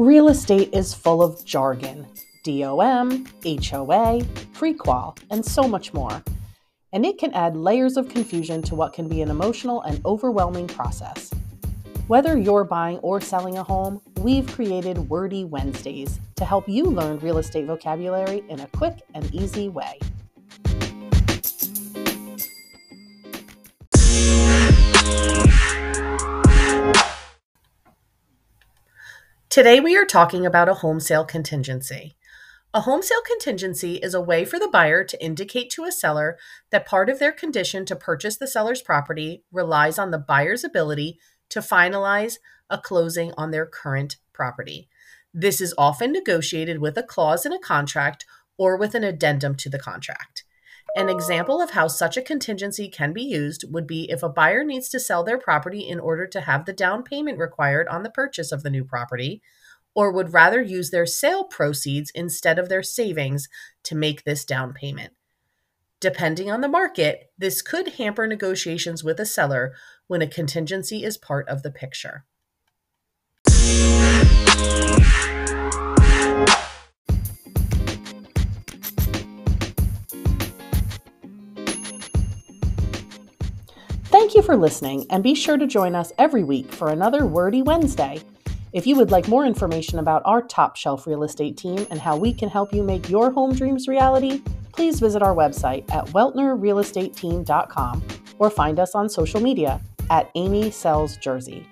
Real estate is full of jargon DOM, HOA, prequal, and so much more. And it can add layers of confusion to what can be an emotional and overwhelming process. Whether you're buying or selling a home, we've created Wordy Wednesdays to help you learn real estate vocabulary in a quick and easy way. Today, we are talking about a home sale contingency. A home sale contingency is a way for the buyer to indicate to a seller that part of their condition to purchase the seller's property relies on the buyer's ability to finalize a closing on their current property. This is often negotiated with a clause in a contract or with an addendum to the contract. An example of how such a contingency can be used would be if a buyer needs to sell their property in order to have the down payment required on the purchase of the new property, or would rather use their sale proceeds instead of their savings to make this down payment. Depending on the market, this could hamper negotiations with a seller when a contingency is part of the picture. Thank you for listening, and be sure to join us every week for another Wordy Wednesday. If you would like more information about our top shelf real estate team and how we can help you make your home dreams reality, please visit our website at weltnerrealestateteam.com or find us on social media at Amy Sells Jersey.